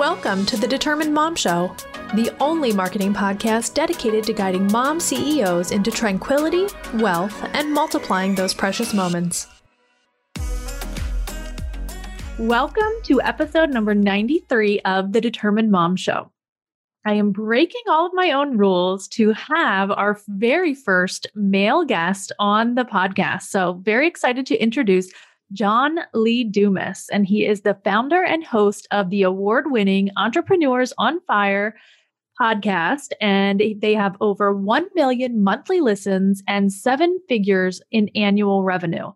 Welcome to the Determined Mom Show, the only marketing podcast dedicated to guiding mom CEOs into tranquility, wealth, and multiplying those precious moments. Welcome to episode number 93 of the Determined Mom Show. I am breaking all of my own rules to have our very first male guest on the podcast. So, very excited to introduce John Lee Dumas, and he is the founder and host of the award winning Entrepreneurs on Fire podcast. And they have over 1 million monthly listens and seven figures in annual revenue.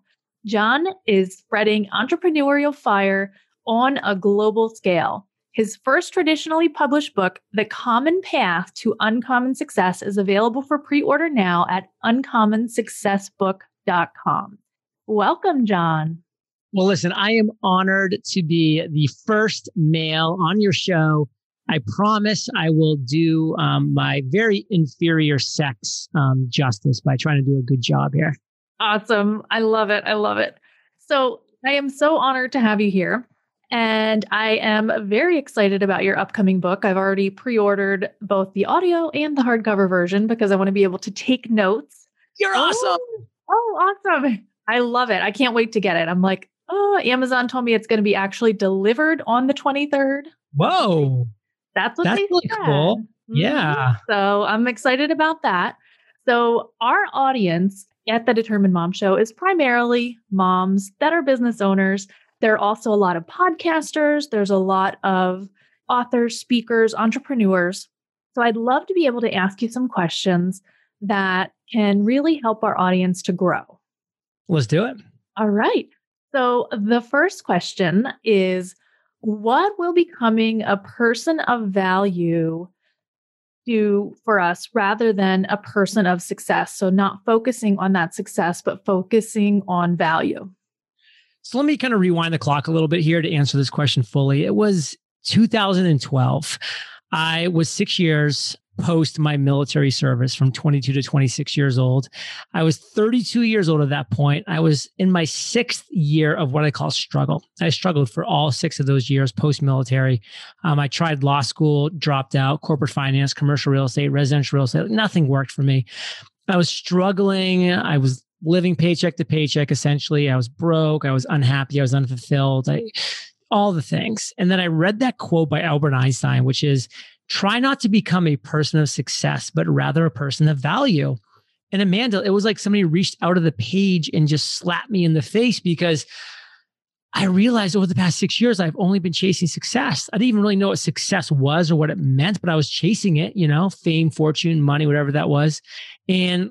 John is spreading entrepreneurial fire on a global scale. His first traditionally published book, The Common Path to Uncommon Success, is available for pre order now at uncommonsuccessbook.com. Welcome, John. Well, listen, I am honored to be the first male on your show. I promise I will do um, my very inferior sex um, justice by trying to do a good job here. Awesome. I love it. I love it. So, I am so honored to have you here. And I am very excited about your upcoming book. I've already pre ordered both the audio and the hardcover version because I want to be able to take notes. You're awesome. Oh, oh, awesome. I love it. I can't wait to get it. I'm like, Amazon told me it's going to be actually delivered on the 23rd. Whoa. That's what That's they really said. cool. Mhm. Yeah. So I'm excited about that. So our audience at the Determined Mom Show is primarily moms that are business owners. There are also a lot of podcasters. There's a lot of authors, speakers, entrepreneurs. So I'd love to be able to ask you some questions that can really help our audience to grow. Let's do it. All right. So the first question is what will becoming a person of value do for us rather than a person of success? So not focusing on that success, but focusing on value. So let me kind of rewind the clock a little bit here to answer this question fully. It was 2012. I was six years post my military service from 22 to 26 years old. I was 32 years old at that point. I was in my sixth year of what I call struggle. I struggled for all six of those years post military. Um, I tried law school, dropped out, corporate finance, commercial real estate, residential real estate. Nothing worked for me. I was struggling. I was living paycheck to paycheck essentially. I was broke. I was unhappy. I was unfulfilled. I, all the things. And then I read that quote by Albert Einstein, which is try not to become a person of success, but rather a person of value. And Amanda, it was like somebody reached out of the page and just slapped me in the face because I realized over the past six years, I've only been chasing success. I didn't even really know what success was or what it meant, but I was chasing it, you know, fame, fortune, money, whatever that was. And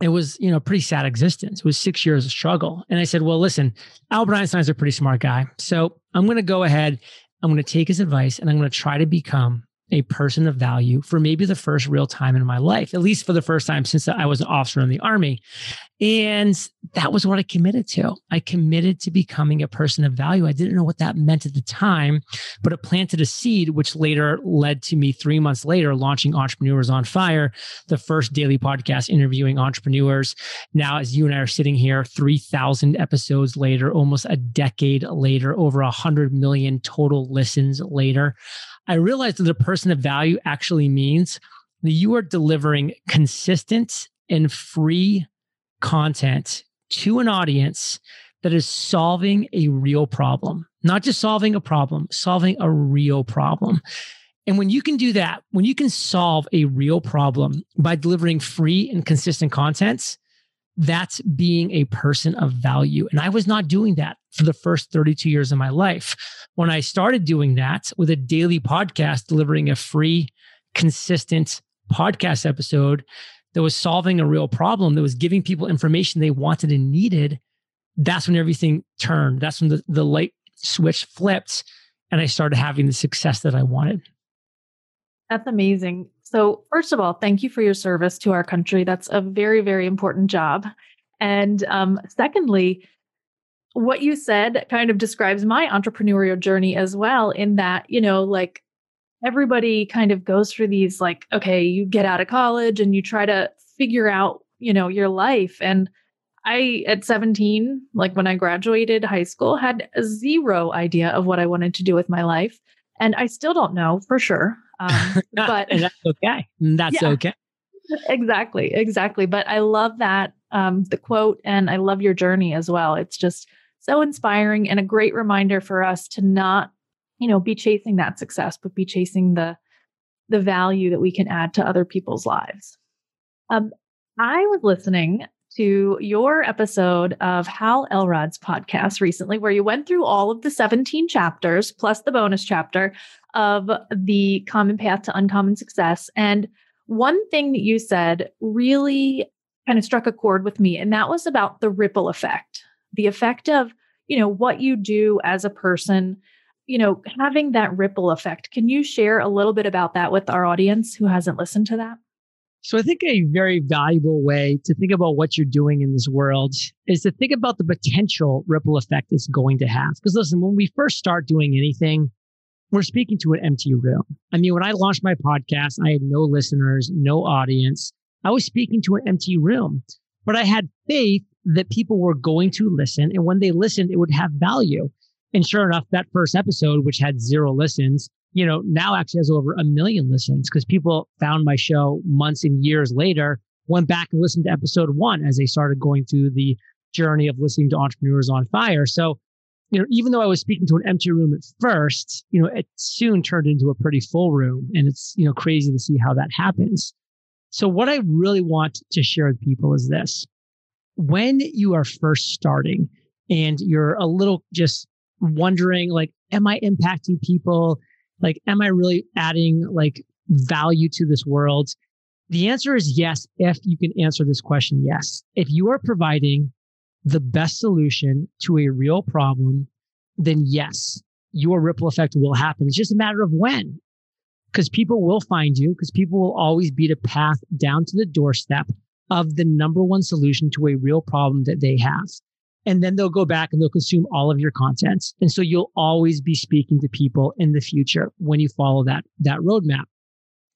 it was, you know, a pretty sad existence. It was six years of struggle. And I said, well, listen, Albert Einstein's a pretty smart guy. So I'm going to go ahead. I'm going to take his advice and I'm going to try to become a person of value for maybe the first real time in my life, at least for the first time since I was an officer in the army. And that was what I committed to. I committed to becoming a person of value. I didn't know what that meant at the time, but it planted a seed, which later led to me three months later launching Entrepreneurs on Fire, the first daily podcast interviewing entrepreneurs. Now, as you and I are sitting here, 3,000 episodes later, almost a decade later, over 100 million total listens later, I realized that a person of value actually means that you are delivering consistent and free content to an audience that is solving a real problem, not just solving a problem, solving a real problem. And when you can do that, when you can solve a real problem by delivering free and consistent contents, that's being a person of value. And I was not doing that for the first 32 years of my life. When I started doing that with a daily podcast, delivering a free, consistent podcast episode that was solving a real problem, that was giving people information they wanted and needed, that's when everything turned. That's when the, the light switch flipped and I started having the success that I wanted. That's amazing. So, first of all, thank you for your service to our country. That's a very, very important job. And um, secondly, what you said kind of describes my entrepreneurial journey as well, in that, you know, like everybody kind of goes through these, like, okay, you get out of college and you try to figure out, you know, your life. And I, at 17, like when I graduated high school, had zero idea of what I wanted to do with my life. And I still don't know for sure. Um, but and that's okay. That's yeah, okay. Exactly. Exactly. But I love that um, the quote and I love your journey as well. It's just so inspiring and a great reminder for us to not, you know, be chasing that success, but be chasing the the value that we can add to other people's lives. Um, I was listening to your episode of Hal Elrod's podcast recently, where you went through all of the 17 chapters plus the bonus chapter of the Common Path to Uncommon Success. And one thing that you said really kind of struck a chord with me, and that was about the ripple effect, the effect of, you know, what you do as a person, you know, having that ripple effect. Can you share a little bit about that with our audience who hasn't listened to that? So I think a very valuable way to think about what you're doing in this world is to think about the potential ripple effect it's going to have. Because listen, when we first start doing anything, we're speaking to an empty room. I mean, when I launched my podcast, I had no listeners, no audience. I was speaking to an empty room, but I had faith that people were going to listen. And when they listened, it would have value. And sure enough, that first episode, which had zero listens, you know, now actually has over a million listens because people found my show months and years later, went back and listened to episode one as they started going through the journey of listening to entrepreneurs on fire. So, you know, even though I was speaking to an empty room at first, you know, it soon turned into a pretty full room. And it's, you know, crazy to see how that happens. So what I really want to share with people is this. When you are first starting and you're a little just wondering, like, am I impacting people? Like, am I really adding like value to this world? The answer is yes, if you can answer this question, yes. If you are providing the best solution to a real problem, then yes, your ripple effect will happen. It's just a matter of when. Because people will find you, because people will always beat a path down to the doorstep of the number one solution to a real problem that they have and then they'll go back and they'll consume all of your content. And so you'll always be speaking to people in the future when you follow that, that roadmap.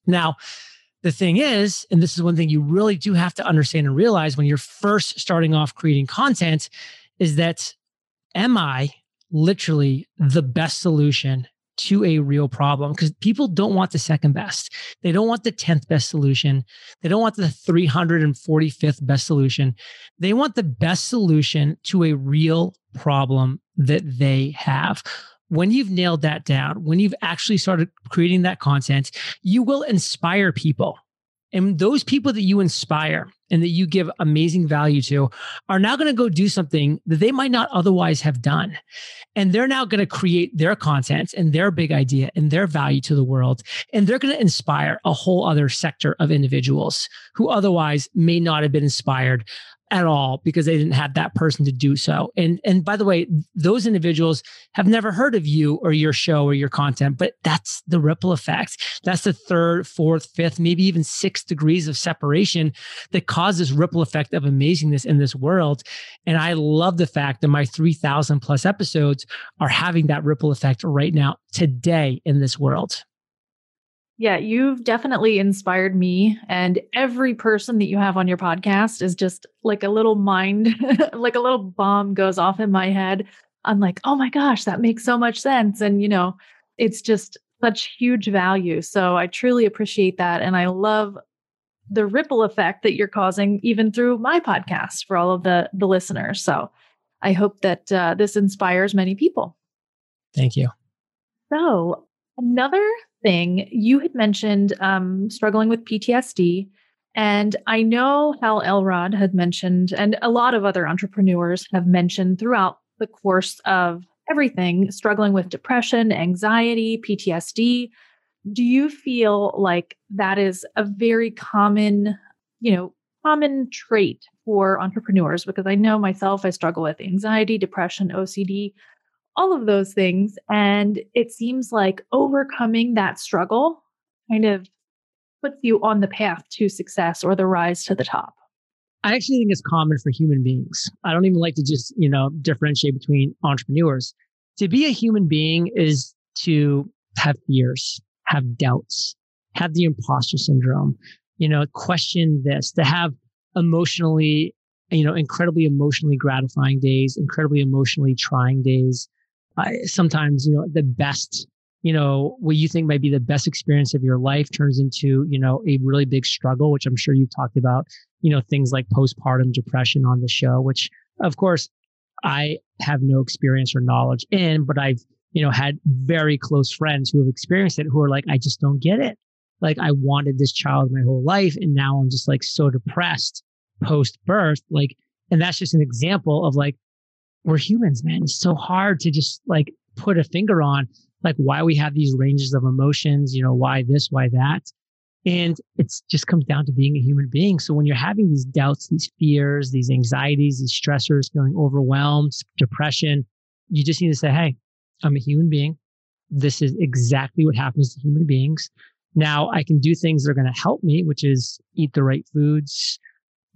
Now, the thing is, and this is one thing you really do have to understand and realize when you're first starting off creating content, is that am I literally the best solution to a real problem because people don't want the second best. They don't want the 10th best solution. They don't want the 345th best solution. They want the best solution to a real problem that they have. When you've nailed that down, when you've actually started creating that content, you will inspire people and those people that you inspire and that you give amazing value to are now going to go do something that they might not otherwise have done. And they're now going to create their content and their big idea and their value to the world. And they're going to inspire a whole other sector of individuals who otherwise may not have been inspired at all because they didn't have that person to do so. And and by the way, those individuals have never heard of you or your show or your content, but that's the ripple effect. That's the third, fourth, fifth, maybe even sixth degrees of separation that causes ripple effect of amazingness in this world. And I love the fact that my 3000 plus episodes are having that ripple effect right now today in this world. Yeah, you've definitely inspired me. And every person that you have on your podcast is just like a little mind, like a little bomb goes off in my head. I'm like, oh my gosh, that makes so much sense. And, you know, it's just such huge value. So I truly appreciate that. And I love the ripple effect that you're causing even through my podcast for all of the, the listeners. So I hope that uh, this inspires many people. Thank you. So, another thing, you had mentioned um, struggling with PTSD. And I know Hal Elrod had mentioned, and a lot of other entrepreneurs have mentioned throughout the course of everything, struggling with depression, anxiety, PTSD. Do you feel like that is a very common, you know, common trait for entrepreneurs? Because I know myself, I struggle with anxiety, depression, OCD all of those things. And it seems like overcoming that struggle kind of puts you on the path to success or the rise to the top. I actually think it's common for human beings. I don't even like to just, you know, differentiate between entrepreneurs. To be a human being is to have fears, have doubts, have the imposter syndrome, you know, question this, to have emotionally, you know, incredibly emotionally gratifying days, incredibly emotionally trying days, sometimes you know the best you know, what you think might be the best experience of your life turns into, you know, a really big struggle, which I'm sure you've talked about, you know, things like postpartum depression on the show, which of course I have no experience or knowledge in, but I've, you know, had very close friends who have experienced it who are like, I just don't get it. Like I wanted this child my whole life. And now I'm just like so depressed post birth. Like, and that's just an example of like, we're humans, man. It's so hard to just like put a finger on like why we have these ranges of emotions, you know, why this, why that. And it just comes down to being a human being. So when you're having these doubts, these fears, these anxieties, these stressors, feeling overwhelmed, depression, you just need to say, Hey, I'm a human being. This is exactly what happens to human beings. Now I can do things that are going to help me, which is eat the right foods,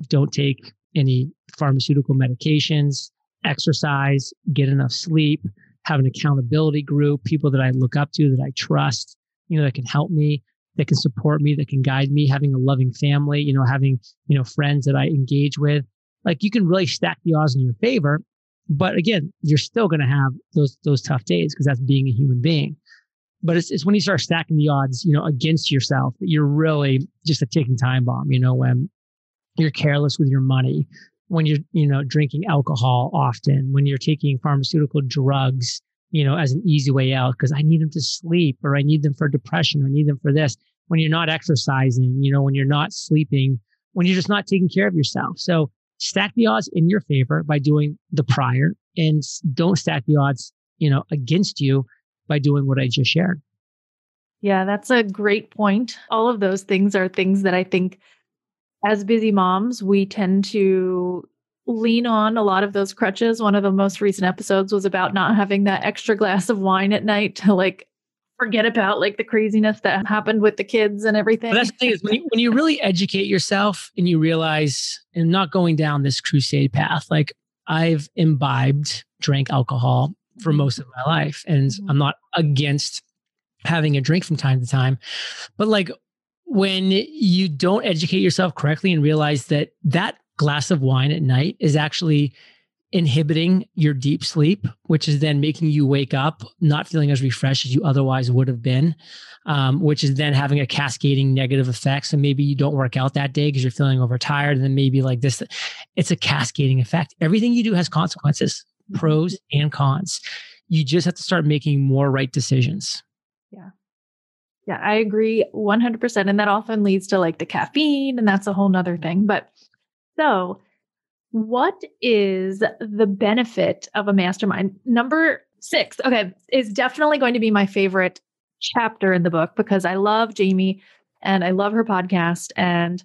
don't take any pharmaceutical medications, exercise, get enough sleep, have an accountability group, people that I look up to, that I trust, you know, that can help me, that can support me, that can guide me, having a loving family, you know, having, you know, friends that I engage with. Like you can really stack the odds in your favor. But again, you're still going to have those, those tough days because that's being a human being. But it's, it's when you start stacking the odds, you know, against yourself that you're really just a ticking time bomb, you know, when you're careless with your money, when you're you know drinking alcohol often when you're taking pharmaceutical drugs you know as an easy way out because i need them to sleep or i need them for depression or i need them for this when you're not exercising you know when you're not sleeping when you're just not taking care of yourself. So stack the odds in your favor by doing the prior and don't stack the odds you know against you by doing what i just shared. Yeah that's a great point. All of those things are things that i think as busy moms, we tend to lean on a lot of those crutches. One of the most recent episodes was about not having that extra glass of wine at night to like forget about like the craziness that happened with the kids and everything. But that's the thing is when you, when you really educate yourself and you realize and not going down this crusade path, like I've imbibed, drank alcohol for mm-hmm. most of my life, and mm-hmm. I'm not against having a drink from time to time, but like when you don't educate yourself correctly and realize that that glass of wine at night is actually inhibiting your deep sleep, which is then making you wake up not feeling as refreshed as you otherwise would have been, um, which is then having a cascading negative effect. So maybe you don't work out that day because you're feeling overtired. And then maybe like this, it's a cascading effect. Everything you do has consequences, pros and cons. You just have to start making more right decisions. Yeah. I agree 100%. And that often leads to like the caffeine, and that's a whole nother mm-hmm. thing. But so, what is the benefit of a mastermind? Number six, okay, is definitely going to be my favorite chapter in the book because I love Jaime and I love her podcast. And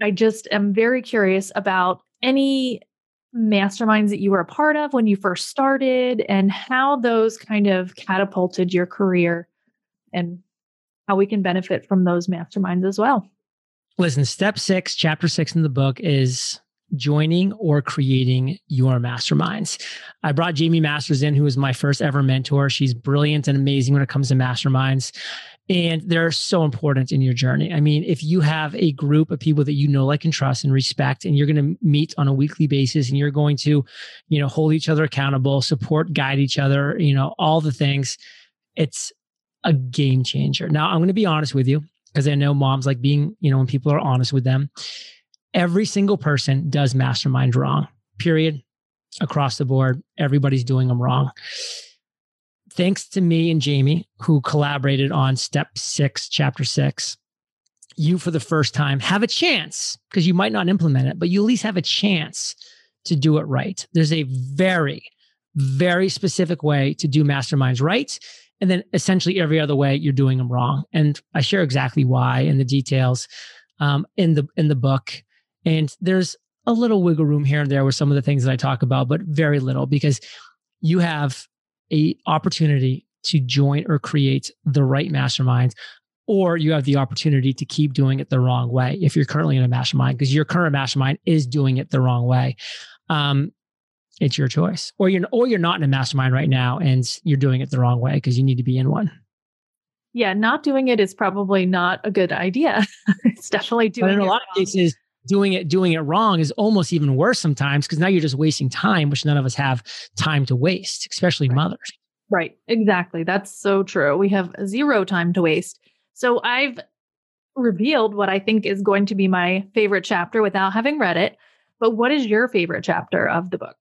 I just am very curious about any masterminds that you were a part of when you first started and how those kind of catapulted your career and how we can benefit from those masterminds as well. Listen, step six, chapter six in the book is joining or creating your masterminds. I brought Jaime Masters in, who was my first ever mentor. She's brilliant and amazing when it comes to masterminds. And they're so important in your journey. I mean, if you have a group of people that you know, like, and trust and respect, and you're going to meet on a weekly basis and you're going to, you know, hold each other accountable, support, guide each other, you know, all the things, it's a game changer. Now, I'm going to be honest with you because I know moms like being, you know, when people are honest with them. Every single person does mastermind wrong, period, across the board. Everybody's doing them wrong. Thanks to me and Jaime, who collaborated on step six, chapter six, you for the first time have a chance because you might not implement it, but you at least have a chance to do it right. There's a very, very specific way to do masterminds right and then essentially every other way you're doing them wrong. And i share exactly why and the details um, in the in the book. And there's a little wiggle room here and there with some of the things that i talk about but very little because you have a opportunity to join or create the right masterminds or you have the opportunity to keep doing it the wrong way if you're currently in a mastermind because your current mastermind is doing it the wrong way. Um, it's your choice. Or you're or you're not in a mastermind right now and you're doing it the wrong way because you need to be in one. Yeah, not doing it is probably not a good idea. it's definitely doing But in a lot wrong. of cases, doing it doing it wrong is almost even worse sometimes because now you're just wasting time, which none of us have time to waste, especially right. mothers. Right. Exactly. That's so true. We have zero time to waste. So I've revealed what I think is going to be my favorite chapter without having read it. But what is your favorite chapter of the book?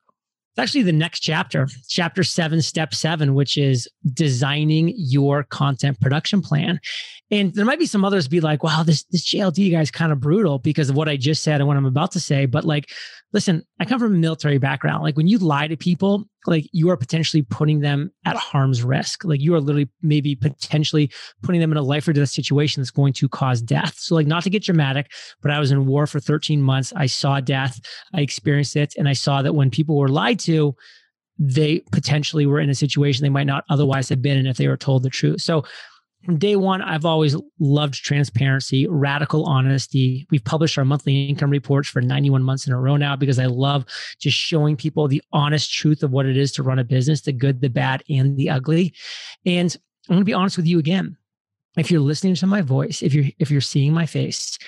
It's actually the next chapter, chapter seven, step seven, which is designing your content production plan. And there might be some others be like, wow, this, this JLD guy is kind of brutal because of what I just said and what I'm about to say. But like, listen, I come from a military background. Like when you lie to people, like you are potentially putting them at harm's risk. Like you are literally maybe potentially putting them in a life or death situation that's going to cause death. So like not to get dramatic, but I was in war for 13 months. I saw death. I experienced it. And I saw that when people were lied to, they potentially were in a situation they might not otherwise have been in if they were told the truth. So from day one, I've always loved transparency, radical honesty. We've published our monthly income reports for 91 months in a row now because I love just showing people the honest truth of what it is to run a business the good, the bad, and the ugly. And I'm going to be honest with you again. If you're listening to my voice, if you're if you're seeing my face,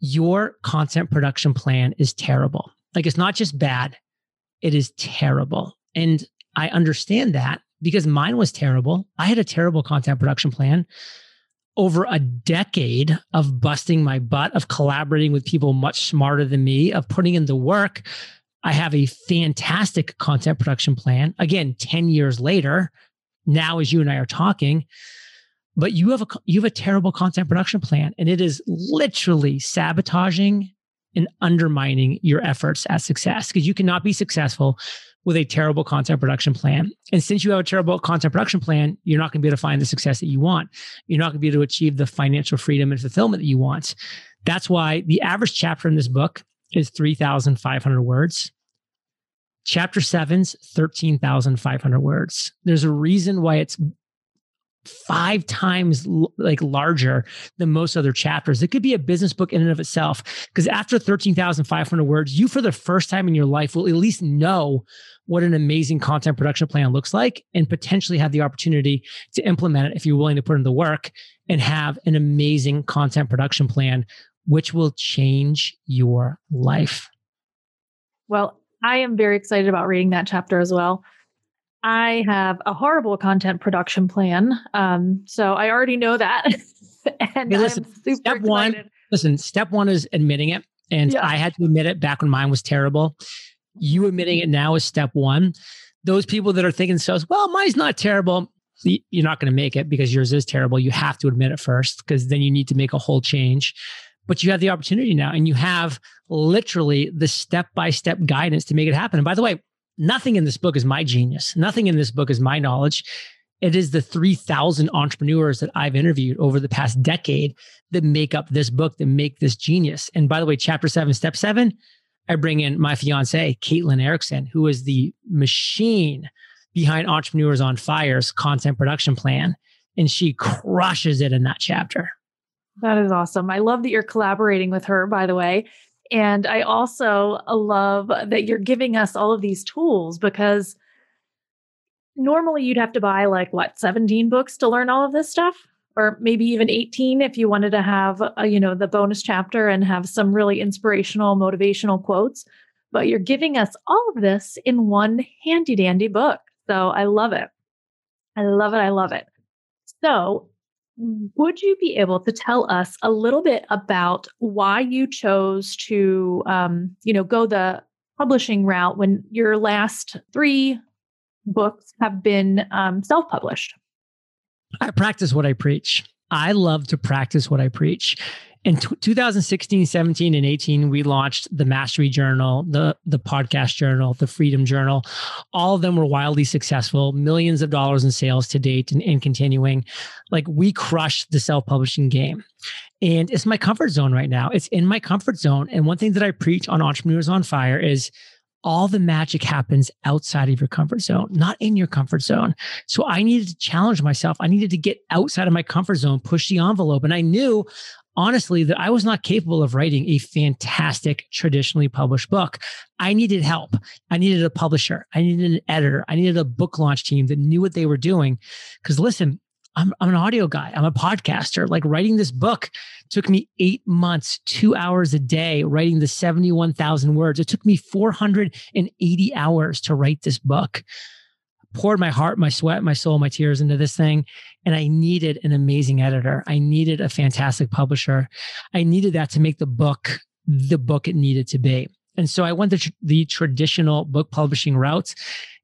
your content production plan is terrible. Like it's not just bad, it is terrible. And I understand that because mine was terrible. I had a terrible content production plan over a decade of busting my butt, of collaborating with people much smarter than me, of putting in the work. I have a fantastic content production plan. Again, 10 years later, now as you and I are talking, but you have a you have a terrible content production plan and it is literally sabotaging and undermining your efforts at success because you cannot be successful with a terrible content production plan. And since you have a terrible content production plan, you're not going to be able to find the success that you want. You're not going to be able to achieve the financial freedom and fulfillment that you want. That's why the average chapter in this book is 3,500 words. Chapter seven's 13,500 words. There's a reason why it's five times like larger than most other chapters. It could be a business book in and of itself. Because after 13,500 words, you for the first time in your life will at least know what an amazing content production plan looks like and potentially have the opportunity to implement it if you're willing to put in the work and have an amazing content production plan, which will change your life. Well, I am very excited about reading that chapter as well. I have a horrible content production plan. Um, so I already know that. and hey, listen, step excited. one, listen, step one is admitting it. And yeah. I had to admit it back when mine was terrible. You admitting it now is step one. Those people that are thinking so, well, mine's not terrible. You're not going to make it because yours is terrible. You have to admit it first because then you need to make a whole change. But you have the opportunity now and you have literally the step by step guidance to make it happen. And by the way, nothing in this book is my genius. Nothing in this book is my knowledge. It is the 3,000 entrepreneurs that I've interviewed over the past decade that make up this book, that make this genius. And by the way, chapter seven, step seven, I bring in my fiance, Caitlin Erickson, who is the machine behind Entrepreneurs on Fire's content production plan. And she crushes it in that chapter. That is awesome. I love that you're collaborating with her, by the way. And I also love that you're giving us all of these tools because normally you'd have to buy like what 17 books to learn all of this stuff? Or maybe even 18 if you wanted to have a, uh, you know the bonus chapter and have some really inspirational motivational quotes. But you're giving us all of this in one handy dandy book. So i love it. I love it. I love it. So would you be able to tell us a little bit about why you chose to, um, you know, go the publishing route when your last three books have been um, self-published? I practice what I preach. I love to practice what I preach in t- 2016 17 and 18 we launched the mastery journal the the podcast journal the freedom journal. All of them were wildly successful millions of dollars in sales to date and, and continuing. Like we crushed the self-publishing game. And it's my comfort zone right now. It's in my comfort zone. And one thing that i preach on entrepreneurs on fire is all the magic happens outside of your comfort zone, not in your comfort zone. So I needed to challenge myself. I needed to get outside of my comfort zone, push the envelope. And I knew honestly that I was not capable of writing a fantastic traditionally published book. I needed help. I needed a publisher. I needed an editor. I needed a book launch team that knew what they were doing. Because listen, I'm, I'm an audio guy. I'm a podcaster. Like writing this book took me eight months, two hours a day, writing the 71,000 words. It took me 480 hours to write this book poured my heart, my sweat, my soul, my tears into this thing. And I needed an amazing editor. I needed a fantastic publisher. I needed that to make the book the book it needed to be. And so I went the, the traditional book publishing route.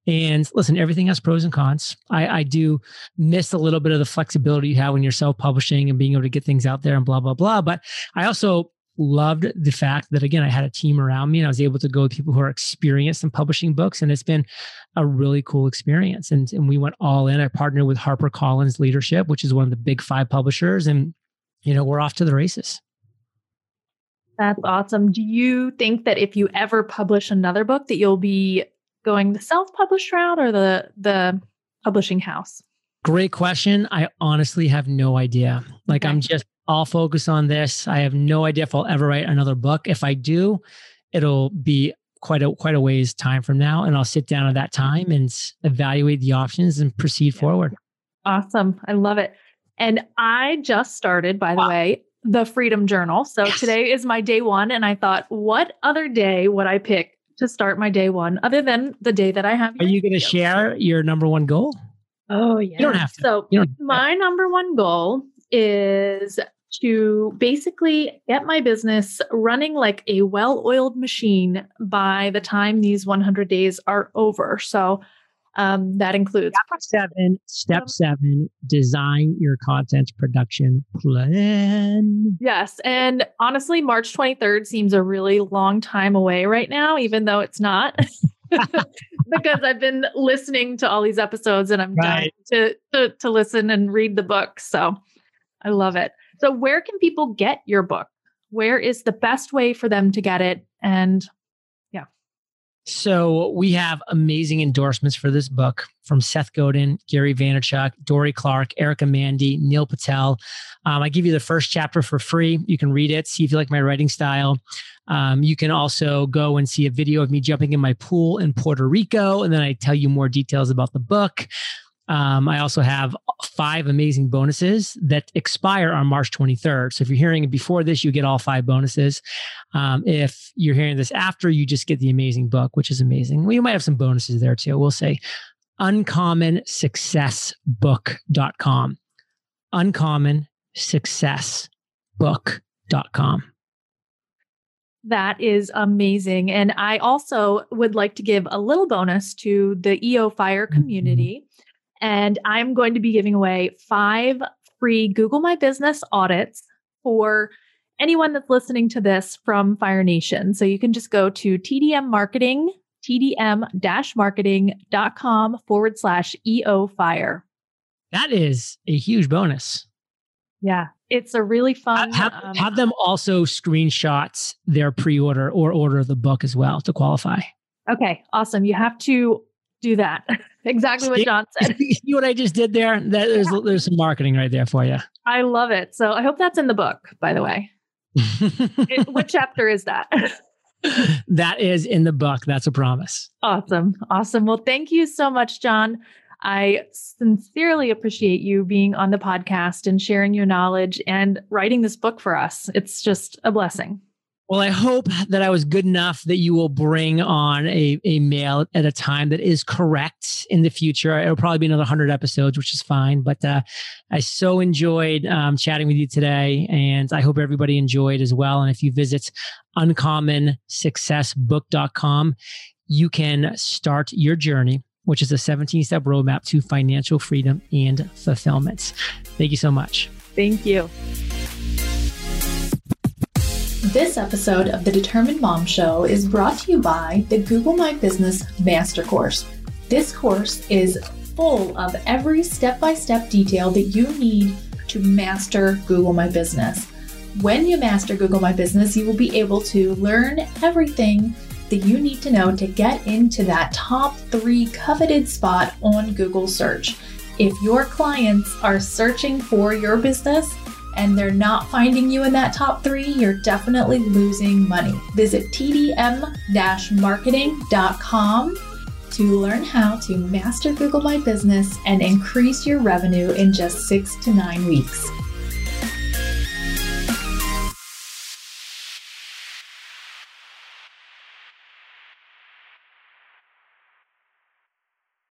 And listen, everything has pros and cons. I, I do miss a little bit of the flexibility you have when you're self publishing and being able to get things out there and blah, blah, blah. But I also loved the fact that again i had a team around me and i was able to go with people who are experienced in publishing books. And it's been a really cool experience. And, and we went all in. I partnered with harper collins leadership which is one of the big five publishers. And you know we're off to the races. That's awesome. Do you think that if you ever publish another book that you'll be going the self-published route or the the publishing house great question i honestly have no idea like okay. i'm just I'll focus on this. I have no idea if I'll ever write another book. If I do, it'll be quite a quite a ways time from now, and I'll sit down at that time mm-hmm. and evaluate the options and proceed yeah. forward. Awesome, I love it. And I just started, by the wow. way, the Freedom Journal. So yes. today is my day one, and I thought, what other day would I pick to start my day one other than the day that I have? Are you going to share your number one goal? Oh yeah. You don't have to. So my number one goal is to basically get my business running like a well oiled machine by the time these 100 days are over. So um, that includes step seven, step seven, design your content production plan. Yes. And honestly, March 23rd seems a really long time away right now, even though it's not. because I've been listening to all these episodes and I'm right. dying to, to to listen and read the book. So I love it. So, where can people get your book? Where is the best way for them to get it? And. So, we have amazing endorsements for this book from Seth Godin, Gary Vaynerchuk, Dorie Clark, Erica Mandy, Neil Patel. Um, I give you the first chapter for free. You can read it, see if you like my writing style. Um, you can also go and see a video of me jumping in my pool in Puerto Rico, and then I tell you more details about the book. Um, I also have five amazing bonuses that expire on March 23rd. So if you're hearing it before this, you get all five bonuses. Um, if you're hearing this after, you just get the amazing book, which is amazing. Well, you might have some bonuses there too. We'll say uncommonsuccessbook.com. Uncommonsuccessbook.com. That is amazing. And I also would like to give a little bonus to the EO Fire mm-hmm. And I'm going to be giving away five free Google My Business audits for anyone that's listening to this from Fire Nation. So you can just go to TDM Marketing, TDM marketing.com forward slash EO Fire. That is a huge bonus. Yeah, it's a really fun. Have, um, have them also screenshots their pre order or order the book as well to qualify. Okay, awesome. You have to do that. exactly what John said. See what I just did there? That, there's yeah. there's some marketing right there for you. I love it. So I hope that's in the book, by the way. it, what chapter is that? that is in the book. That's a promise. Awesome. Awesome. Well, thank you so much, John. I sincerely appreciate you being on the podcast and sharing your knowledge and writing this book for us. It's just a blessing. Well, I hope that I was good enough that you will bring on a, a male at a time that is correct in the future. It'll probably be another 100 episodes, which is fine. But uh, I so enjoyed um, chatting with you today. And I hope everybody enjoyed as well. And if you visit uncommonsuccessbook.com, you can start your journey, which is a 17 step roadmap to financial freedom and fulfillment. Thank you so much. Thank you. This episode of the Determined Mom Show is brought to you by the Google My Business Master Course. This course is full of every step by step detail that you need to master Google My Business. When you master Google My Business, you will be able to learn everything that you need to know to get into that top three coveted spot on Google search. If your clients are searching for your business, and they're not finding you in that top three, you're definitely losing money. Visit tdm marketing.com to learn how to master Google My Business and increase your revenue in just six to nine weeks.